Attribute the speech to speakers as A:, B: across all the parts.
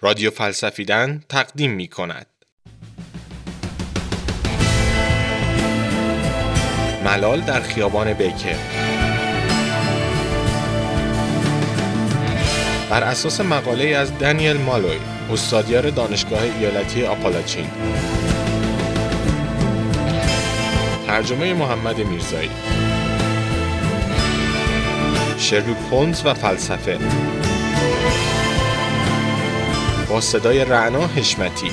A: رادیو فلسفیدن تقدیم می کند. ملال در خیابان بیکر. بر اساس مقاله از دانیل مالوی استادیار دانشگاه ایالتی آپالاچین. ترجمه محمد میرزایی. شرلوک هولمز و فلسفه. با صدای رعنا حشمتی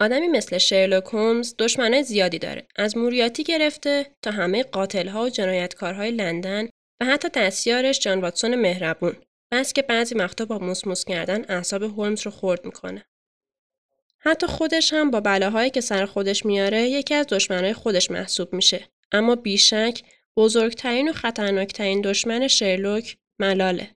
B: آدمی مثل شرلوک هومز دشمنای زیادی داره. از موریاتی گرفته تا همه قاتلها و جنایتکارهای لندن و حتی دستیارش جان واتسون مهربون. بس که بعضی وقتا با موس کردن اعصاب هولمز رو خورد می‌کنه. حتی خودش هم با بلاهایی که سر خودش میاره یکی از دشمنای خودش محسوب میشه. اما بیشک بزرگترین و خطرناکترین دشمن شرلوک ملاله.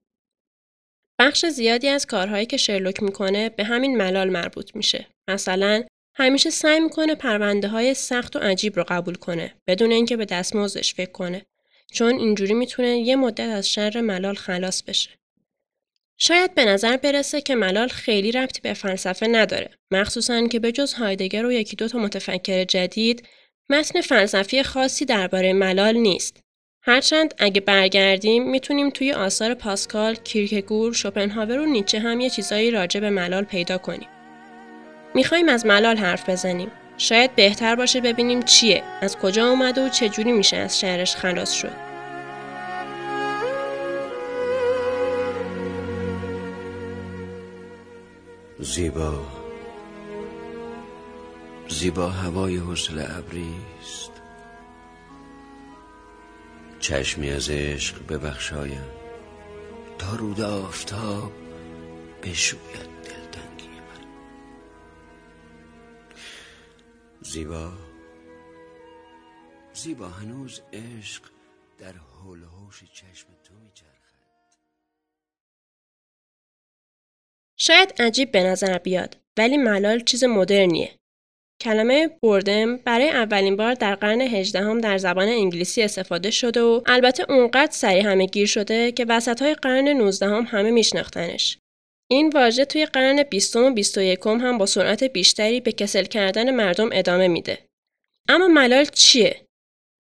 B: بخش زیادی از کارهایی که شرلوک می‌کنه به همین ملال مربوط میشه. مثلا همیشه سعی می‌کنه پرونده های سخت و عجیب رو قبول کنه بدون اینکه به دستمزدش فکر کنه چون اینجوری می‌تونه یه مدت از شر ملال خلاص بشه. شاید به نظر برسه که ملال خیلی ربطی به فلسفه نداره مخصوصا که به جز هایدگر و یکی دو تا متفکر جدید متن فلسفی خاصی درباره ملال نیست هرچند اگه برگردیم می‌تونیم توی آثار پاسکال، کیرکگور، شوپنهاور و نیچه هم یه چیزایی راجع به ملال پیدا کنیم. می‌خوایم از ملال حرف بزنیم. شاید بهتر باشه ببینیم چیه، از کجا اومده و چجوری میشه از شهرش خلاص شد.
C: زیبا. زیبا هوای حسل ابریست چشمی از عشق ببخشایم. تا رود آفتاب بشوید دلتنگی من. زیبا. زیبا هنوز عشق در حول چشم تو میچرخد.
B: شاید عجیب به نظر بیاد ولی ملال چیز مدرنیه. کلمه بردم برای اولین بار در قرن هجدهم در زبان انگلیسی استفاده شده و البته اونقدر سریع همه گیر شده که وسط های قرن 19 هم همه میشناختنش. این واژه توی قرن 20 و 21 هم با سرعت بیشتری به کسل کردن مردم ادامه میده. اما ملال چیه؟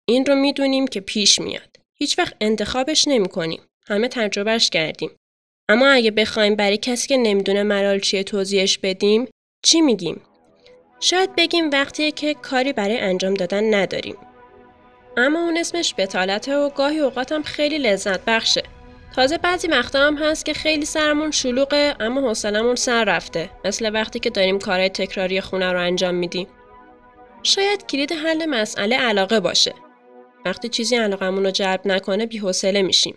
B: این رو می‌دونیم که پیش میاد. هیچ وقت انتخابش نمی کنیم. همه تجربهش کردیم. اما اگه بخوایم برای کسی که نمی‌دونه ملال چیه توضیحش بدیم چی میگیم؟ شاید بگیم وقتیه که کاری برای انجام دادن نداریم. اما اون اسمش بتالته و گاهی اوقات هم خیلی لذت بخشه. تازه بعضی وقتا هم هست که خیلی سرمون شلوغه اما حوصلمون سر رفته مثل وقتی که داریم کارهای تکراری خونه رو انجام میدیم. شاید کلید حل مسئله علاقه باشه. وقتی چیزی علاقمون رو جلب نکنه بی‌حوصله میشیم.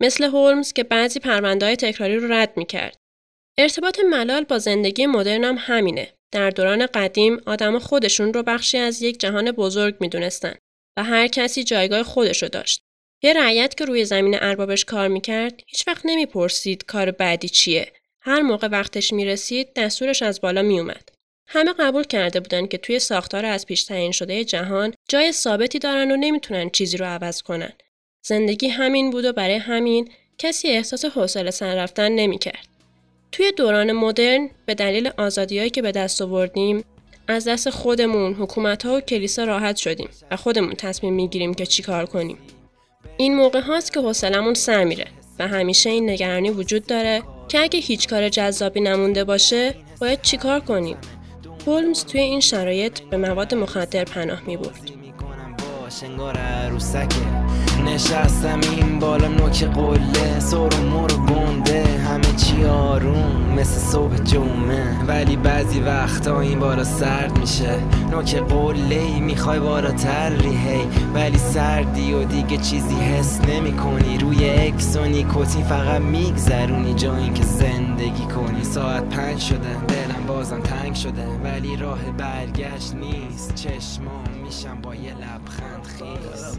B: مثل هولمز که بعضی پرونده تکراری رو رد می‌کرد. ارتباط ملال با زندگی مدرن هم همینه. در دوران قدیم آدم خودشون رو بخشی از یک جهان بزرگ می‌دونستن و هر کسی جایگاه خودشو داشت. یه رعیت که روی زمین اربابش کار می‌کرد هیچ وقت نمی‌پرسید کار بعدی چیه. هر موقع وقتش می‌رسید دستورش از بالا میومد. همه قبول کرده بودن که توی ساختار از پیش تعیین شده جهان جای ثابتی دارن و نمی‌تونن چیزی رو عوض کنن. زندگی همین بود و برای همین کسی احساس حوصله سر رفتن نمی‌کرد. توی دوران مدرن به دلیل آزادیهایی که به دست آوردیم از دست خودمون حکومت ها و کلیسا راحت شدیم و خودمون تصمیم می‌گیریم که چیکار کنیم. این موقع هاست که حوصلمون سر میره و همیشه این نگرانی وجود داره که اگه هیچ کار جذابی نمونده باشه باید چیکار کنیم. هولمز توی این شرایط به مواد مخدر پناه می برد.
D: نشستم این بالا نوک قله سر و گنده. همه چی آروم مثل صبح جمعه. ولی بعضی وقتا این بالا سرد میشه. نوک قله ای می‌خوای تر هی. ولی سردی و دیگه چیزی حس نمی کنی روی اکس و نیکوتین فقط میگذرونی. جا که زندگی کنی. ساعت پنج شده. دلم بازم تنگ شده. ولی راه برگشت نیست. چشمام میشم با یه لبخند خیز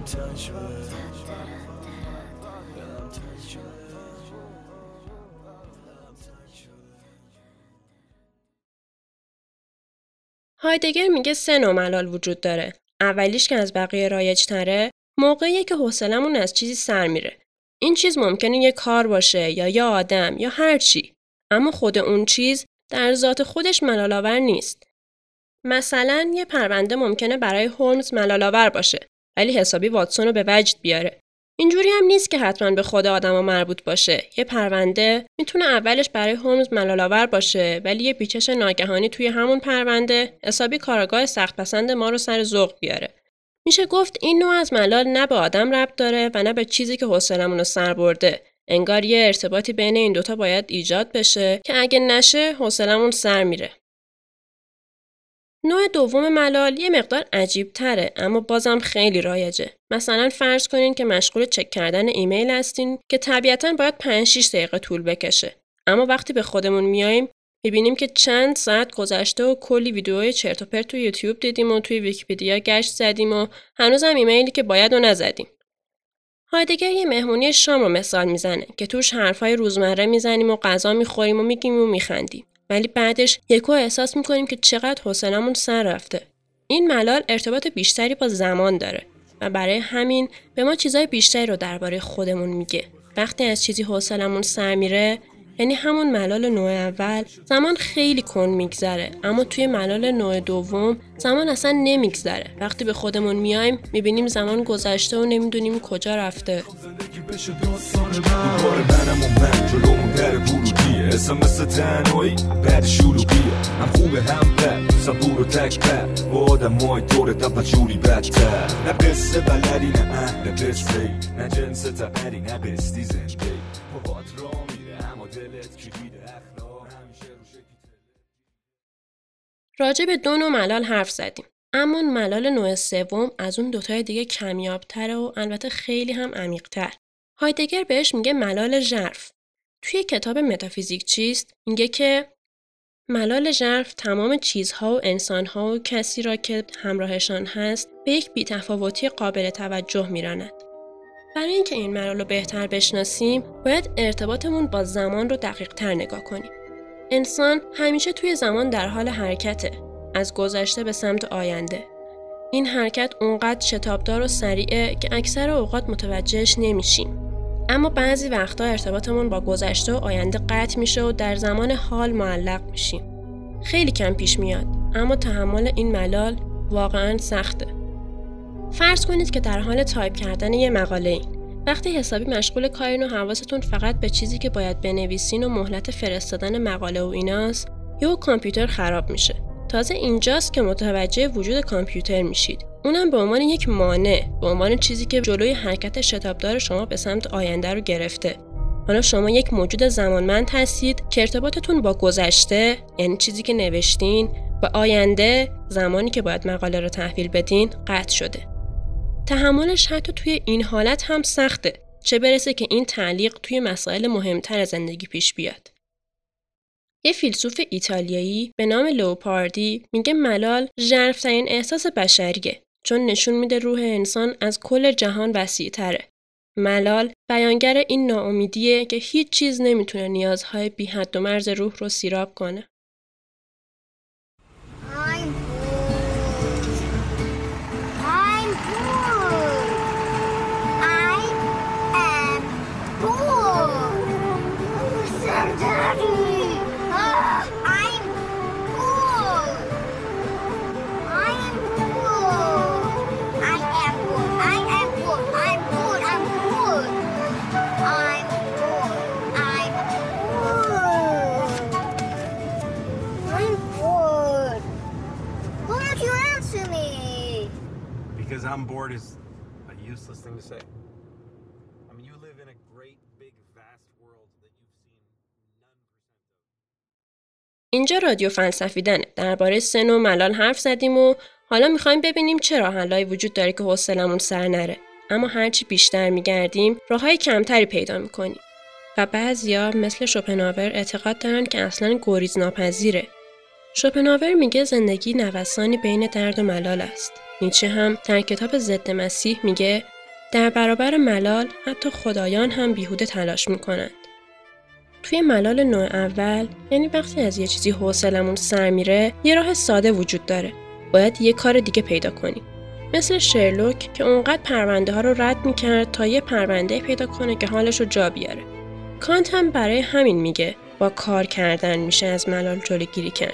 B: هایدگر میگه سه نوع ملال وجود داره. اولیش که از بقیه رایج تره موقعیه که حوصلمون از چیزی سر میره. این چیز ممکنه یه کار باشه یا یه آدم یا هر چی. اما خود اون چیز در ذات خودش ملالآور نیست. مثلا یه پرونده ممکنه برای هولمز ملالآور باشه ولی حسابی واتسون رو به وجد بیاره. اینجوری هم نیست که حتما به خود آدما مربوط باشه. یه پرونده می‌تونه اولش برای هولمز ملالآور باشه ولی یه پیچش ناگهانی توی همون پرونده حسابی کاراگاه سخت پسند ما رو سر ذوق بیاره. میشه گفت این نوع از ملال نه به آدم ربط داره و نه به چیزی که حوصلمون رو سر برده. انگار یه ارتباطی بین این دوتا باید ایجاد بشه که اگه نشه حوصلمون سر میره. نوع دوم ملال یه مقدار عجیب تره اما بازم خیلی رایجه. مثلا فرض کنین که مشغول چک کردن ایمیل هستین که طبیعتا باید 5 6 دقیقه طول بکشه. اما وقتی به خودمون میاییم می‌بینیم که چند ساعت گذشته و کلی ویدیوهای چرت و پرت تو یوتیوب دیدیم و توی ویکیپدیا گشت زدیم و هنوزم ایمیلی که باید و نزدیم. هایدگر یه مهمونی شام رو مثال می‌زنه که توش حرفای روزمره می‌زنیم و غذا می‌خوریم و میگیم و میخندیم. ولی بعدش یکو احساس می‌کنیم که چقدر حوصلمون سر رفته. این ملال ارتباط بیشتری با زمان داره و برای همین به ما چیزای بیشتری رو درباره خودمون میگه. وقتی از چیزی حوصلمون سر میره یعنی همون ملال نوع اول زمان خیلی کن میگذره اما توی ملال نوع دوم زمان اصلا نمیگذره. وقتی به خودمون میایم می‌بینیم زمان گذشته و نمی‌دونیم کجا رفته. راجع به دو نوع ملال حرف زدیم اما ملال نوع سوم از اون دوتای دیگه کمیابتره و البته خیلی هم عمیقتر هایدگر بهش میگه ملال ژرف توی کتاب متافیزیک چیست میگه که ملال ژرف تمام چیزها و انسانها و کسی را که همراهشان هست به یک بیتفاوتی قابل توجه میراند. برای اینکه این ملال رو بهتر بشناسیم باید ارتباطمون با زمان رو دقیق تر نگاه کنیم. انسان همیشه توی زمان در حال حرکته از گذشته به سمت آینده. این حرکت اونقدر شتابدار و سریعه که اکثر اوقات متوجهش نمیشیم. اما بعضی وقتا ارتباطمون با گذشته و آینده قطع میشه و در زمان حال معلق میشیم. خیلی کم پیش میاد اما تحمل این ملال واقعا سخته. فرض کنید که در حال تایپ کردن یه مقاله این. وقتی حسابی مشغول کارین و حواستون فقط به چیزی که باید بنویسین و مهلت فرستادن مقاله و ایناست یا کامپیوتر خراب میشه. تازه اینجاست که متوجه وجود کامپیوتر میشید. اونم به عنوان یک مانع به عنوان چیزی که جلوی حرکت شتابدار شما به سمت آینده رو گرفته حالا شما یک موجود زمانمند هستید که ارتباطتون با گذشته یعنی چیزی که نوشتین و آینده زمانی که باید مقاله رو تحویل بدین قطع شده تحملش حتی توی این حالت هم سخته چه برسه که این تعلیق توی مسائل مهمتر زندگی پیش بیاد یه فیلسوف ایتالیایی به نام لوپاردی میگه ملال ژرفترین احساس بشریه چون نشون میده روح انسان از کل جهان وسیع تره. ملال بیانگر این ناامیدیه که هیچ چیز نمی‌تونه نیازهای بی حد و مرز روح رو سیراب کنه.
E: None
B: اینجا رادیو فلسفیدنه. درباره سن و ملال حرف زدیم و حالا می‌خوایم ببینیم چه راهحلهایی وجود داره که حوصلمون سر نره. اما هرچی بیشتر میگردیم راههای کمتری پیدا می‌کنیم. و بعضیا مثل شوپناور اعتقاد دارن که اصلا گریز ناپذیره. شوپناور میگه زندگی نوسانی بین درد و ملال است. نیچه هم در کتاب ضد مسیح میگه در برابر ملال حتی خدایان هم بیهوده تلاش می‌کنند. توی ملال نوع اول یعنی وقتی از یه چیزی حوصلمون سر میره یه راه ساده وجود داره. باید یه کار دیگه پیدا کنیم مثل شرلوک که اونقدر پرونده ها رو رد می‌کرد تا یه پرونده پیدا کنه که حالش رو جا بیاره. کانت هم برای همین میگه با کار کردن میشه از ملال جلوگیری کرد.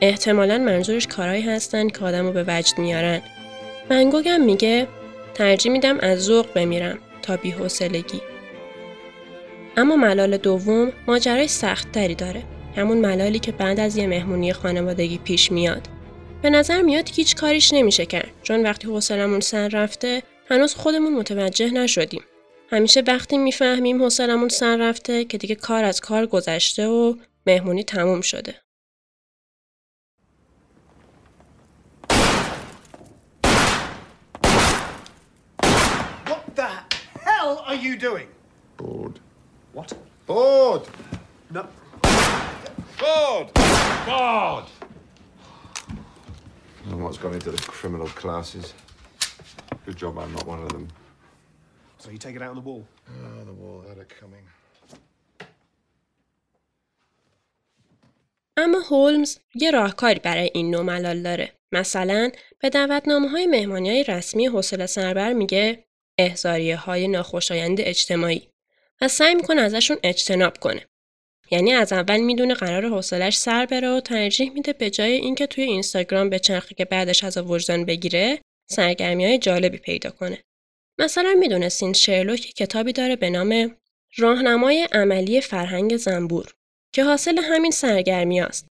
B: احتمالا منظورش کارهایی هستن که آدم رو به وجد میارن. منگوگ هم میگه ترجیح میدم از ذوق بمیرم تا بی‌حوصلگی. اما ملال دوم ماجرای سختتری داره. همون ملالی که بعد از یه مهمونی خانوادگی پیش میاد. به نظر میاد که هیچ کاریش نمیشه کرد. چون وقتی حوصلمون سر رفته هنوز خودمون متوجه نشدیم. همیشه وقتی می‌فهمیم حوصلمون سر رفته که دیگه کار از کار گذشته و مهمونی تموم شده
F: What the hell are you doing?
G: Bored.
F: What?
G: Bored!
F: No.
G: Bored! Don't know what's gone into the criminal classes. Good job I'm not one of them.
F: So you take it out on the wall.
G: Oh, the wall had it coming.
B: اما هولمز یه راهکاری برای این نوع ملال داره. مثلا به دعوتنامه های مهمانی های رسمی حوصله سربر میگه احزاریه های ناخوشایند اجتماعی و سعی می‌کنه ازشون اجتناب کنه. یعنی از اول می‌دونه قرار حوصلش سر بره و ترجیح میده به جای اینکه توی اینستاگرام به چرخی که بعدش از وجدان بگیره سرگرمی های جالبی پیدا کنه. مثلا می‌دونستین شرلوک کتابی داره به نام راهنمای عملی فرهنگ زنبور که حاصل همین سرگرمی است.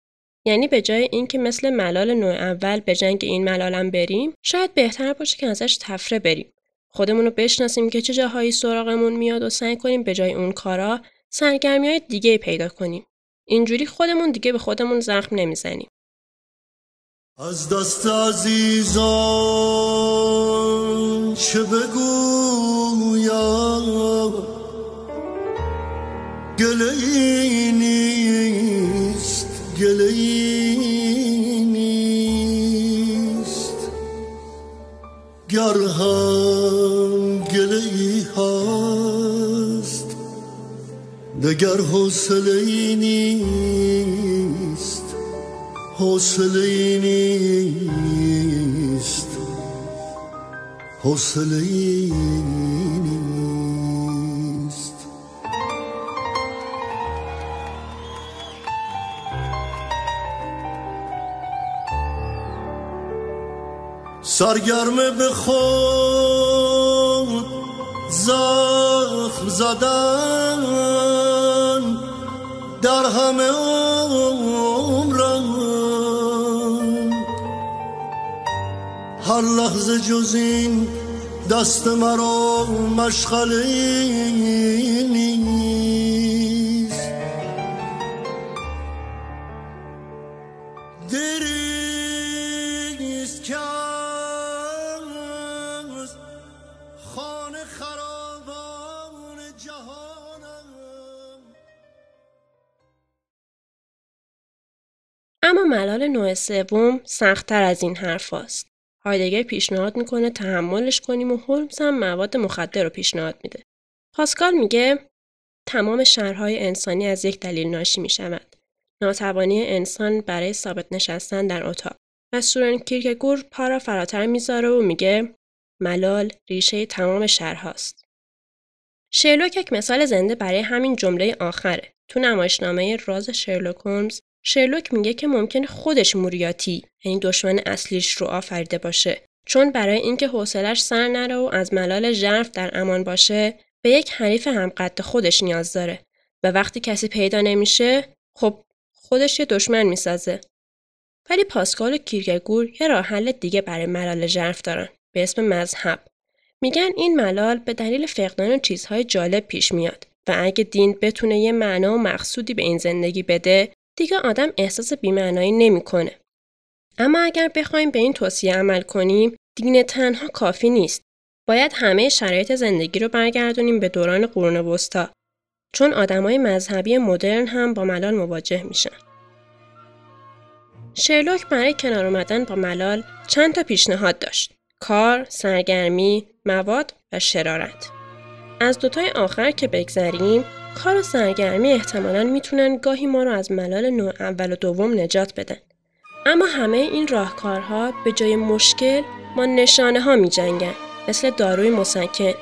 B: یعنی به جای اینکه مثل ملال نوع اول به جنگ این ملالم بریم شاید بهتر باشه که ازش تفره بریم خودمون رو بشناسیم که چه جاهایی سراغمون میاد و سعی کنیم به جای اون کارا سرگرمی های دیگه پیدا کنیم. اینجوری خودمون دیگه به خودمون زخم نمی‌زنیم.
H: از دست عزیزان چه بگویم گله نیست گله نیست. گر دگر حوصله ای نیست حوصله ای نیست حوصله ای نیست. سرگرم به خود زخم زدن همه عمرم. هر لحظه جز این دست مرا مشغله نیست.
B: نوع سوم سختتر از این حرف هاست. هایدگر پیشنهاد می‌کنه تحملش کنیم و هولمز هم مواد مخدر رو پیشنهاد میده. پاسکال میگه تمام شرهای انسانی از یک دلیل ناشی می شود. ناتوانی انسان برای ثابت نشستن در اتاق. و سورن کیرکگور پا را فراتر می‌ذاره و میگه ملال ریشه تمام شرهاست. شرلوک یک مثال زنده برای همین جمله آخره. تو نمایشنامه راز شرلوک هولمز شرلوک میگه که ممکن خودش موریاتی یعنی دشمن اصلیش رو آفریده باشه. چون برای اینکه حوصلش سر نره و از ملال ژرف در امان باشه به یک حریف همقد خودش نیاز داره. و وقتی کسی پیدا نمیشه خب خودش یه دشمن می‌سازه. ولی پاسکال و کیرکگور یه راه حل دیگه برای ملال ژرف دارن به اسم مذهب. میگن این ملال به دلیل فقدان چیزهای جالب پیش میاد و اگه دین بتونه یه معنا و مقصودی به این زندگی بده دیگه آدم احساس بیمعنایی نمی‌کنه. اما اگر بخوایم به این توصیه عمل کنیم، دین تنها کافی نیست. باید همه شرایط زندگی رو برگردونیم به دوران قرون وسطا. چون آدمای مذهبی مدرن هم با ملال مواجه میشن. شرلوک برای کنار اومدن با ملال چند تا پیشنهاد داشت. کار، سرگرمی، مواد و شرارت. از دوتای آخر که بگذریم، کار و سرگرمی احتمالا می‌تونن گاهی ما رو از ملال نوع اول و دوم نجات بدن. اما همه این راهکارها به جای مشکل ما نشانه ها می جنگن. مثل داروی مسکن.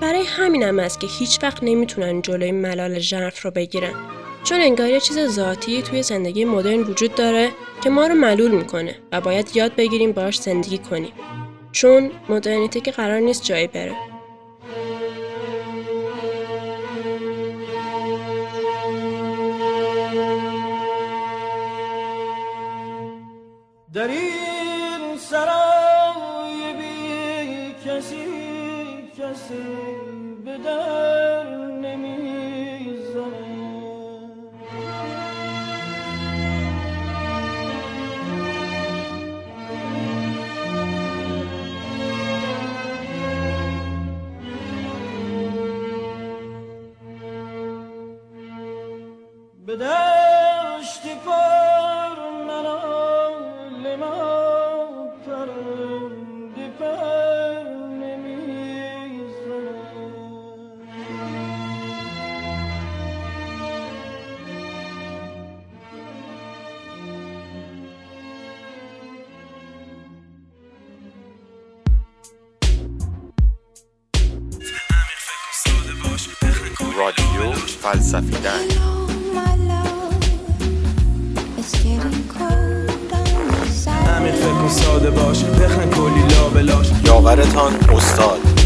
B: برای همینم است که هیچ وقت نمی‌تونن جلوی ملال ژرف رو بگیرن. چون انگار یه چیز ذاتی توی زندگی مدرن وجود داره که ما رو ملول می‌کنه و باید یاد بگیریم باش زندگی کنیم. چون مدرنیته که قرار نیست جایی بره.
A: رادیو فلسفیدن
D: امیر فکر ساده باش بخن کلی لابلاش
A: یاورتان استاد.